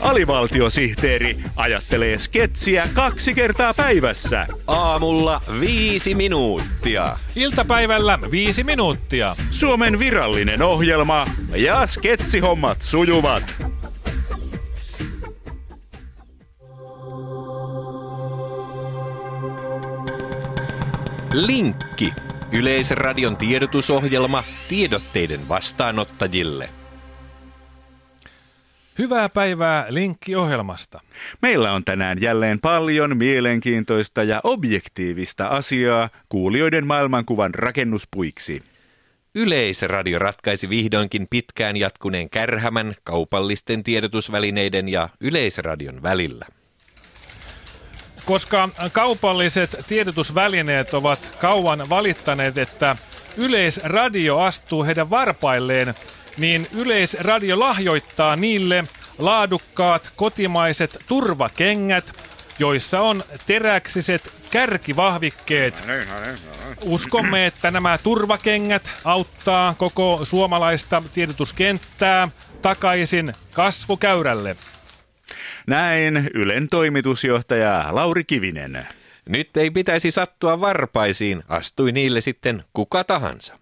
Alivaltiosihteeri ajattelee sketsiä kaksi kertaa päivässä. Aamulla viisi minuuttia. Iltapäivällä viisi minuuttia. Suomen virallinen ohjelma ja sketsihommat sujuvat. Linkki. Yleisradion tiedotusohjelma tiedotteiden vastaanottajille. Hyvää päivää Linkki-ohjelmasta. Meillä on tänään jälleen paljon mielenkiintoista ja objektiivista asiaa kuulijoiden maailmankuvan rakennuspuiksi. Yleisradio ratkaisi vihdoinkin pitkään jatkuneen kärhämän kaupallisten tiedotusvälineiden ja Yleisradion välillä. Koska kaupalliset tiedotusvälineet ovat kauan valittaneet, että Yleisradio astuu heidän varpailleen, niin Yleisradio lahjoittaa niille laadukkaat kotimaiset turvakengät, joissa on teräksiset kärkivahvikkeet. Uskomme, että nämä turvakengät auttaa koko suomalaista tiedotuskenttää takaisin kasvukäyrälle. Näin Ylen toimitusjohtaja Lauri Kivinen. Nyt ei pitäisi sattua varpaisiin, astui niille sitten kuka tahansa.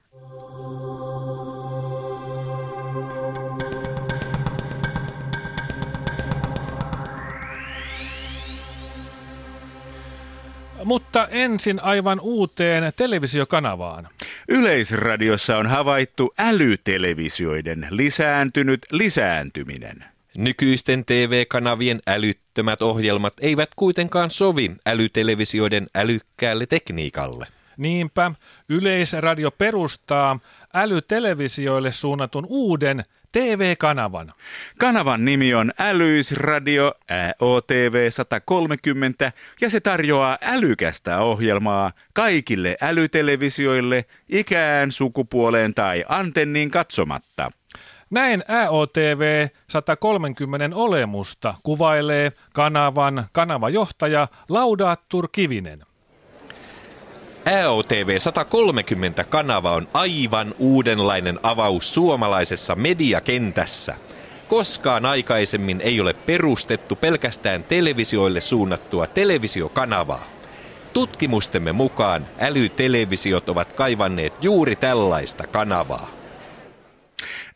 Mutta ensin aivan uuteen televisiokanavaan. Yleisradiossa on havaittu älytelevisioiden lisääntynyt lisääntyminen. Nykyisten TV-kanavien älyttömät ohjelmat eivät kuitenkaan sovi älytelevisioiden älykkäälle tekniikalle. Niinpä Yleisradio perustaa älytelevisioille suunnatun uuden TV-kanavan. Kanavan nimi on Älyisradio AOTV 130 ja se tarjoaa älykästä ohjelmaa kaikille älytelevisioille ikään, sukupuoleen tai antenniin katsomatta. Näin AOTV 130 olemusta kuvailee kanavan kanavajohtaja Laudaattur Kivinen. AOTV 130 kanava on aivan uudenlainen avaus suomalaisessa mediakentässä. Koskaan aikaisemmin ei ole perustettu pelkästään televisioille suunnattua televisiokanavaa. Tutkimustemme mukaan älytelevisiot ovat kaivanneet juuri tällaista kanavaa.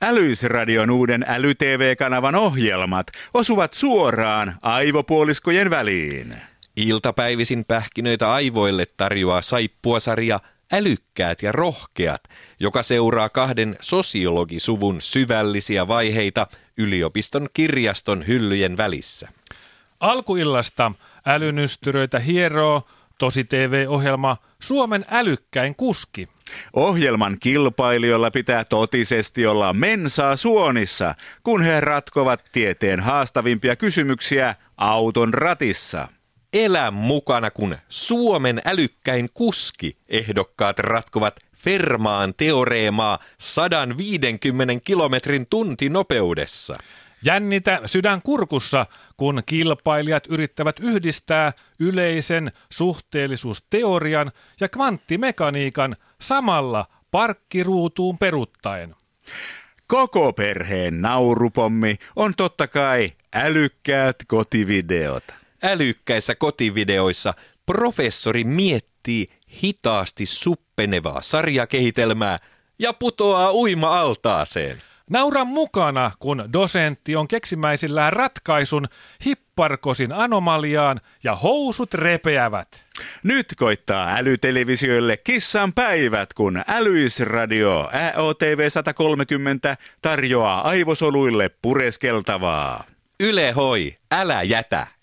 Älyisradion uuden äly-TV-kanavan ohjelmat osuvat suoraan aivopuoliskojen väliin. Iltapäivisin pähkinöitä aivoille tarjoaa saippuasarja Älykkäät ja rohkeat, joka seuraa kahden sosiologisuvun syvällisiä vaiheita yliopiston kirjaston hyllyjen välissä. Alkuillasta älynystyröitä hieroo Tosi TV-ohjelma Suomen älykkäin kuski. Ohjelman kilpailijoilla pitää totisesti olla mensaa suonissa, kun he ratkovat tieteen haastavimpia kysymyksiä auton ratissa. Elä mukana, kun Suomen älykkäin kuski ehdokkaat ratkovat Fermaan teoreemaa 150 kilometrin tuntinopeudessa. Jännitä sydän kurkussa, kun kilpailijat yrittävät yhdistää yleisen suhteellisuusteorian ja kvanttimekaniikan samalla parkkiruutuun peruttaen. Koko perheen naurupommi on totta kai älykkäät kotivideot. Älykkäissä kotivideoissa professori miettii hitaasti suppenevaa sarjakehitelmää ja putoaa uima-altaaseen. Naura mukana, kun dosentti on keksimäisillään ratkaisun hipparkosin anomaliaan ja housut repeävät. Nyt koittaa älytelevisioille kissan päivät, kun Älyisradio AOTV 130 tarjoaa aivosoluille pureskeltavaa. Yle hoi, älä jätä!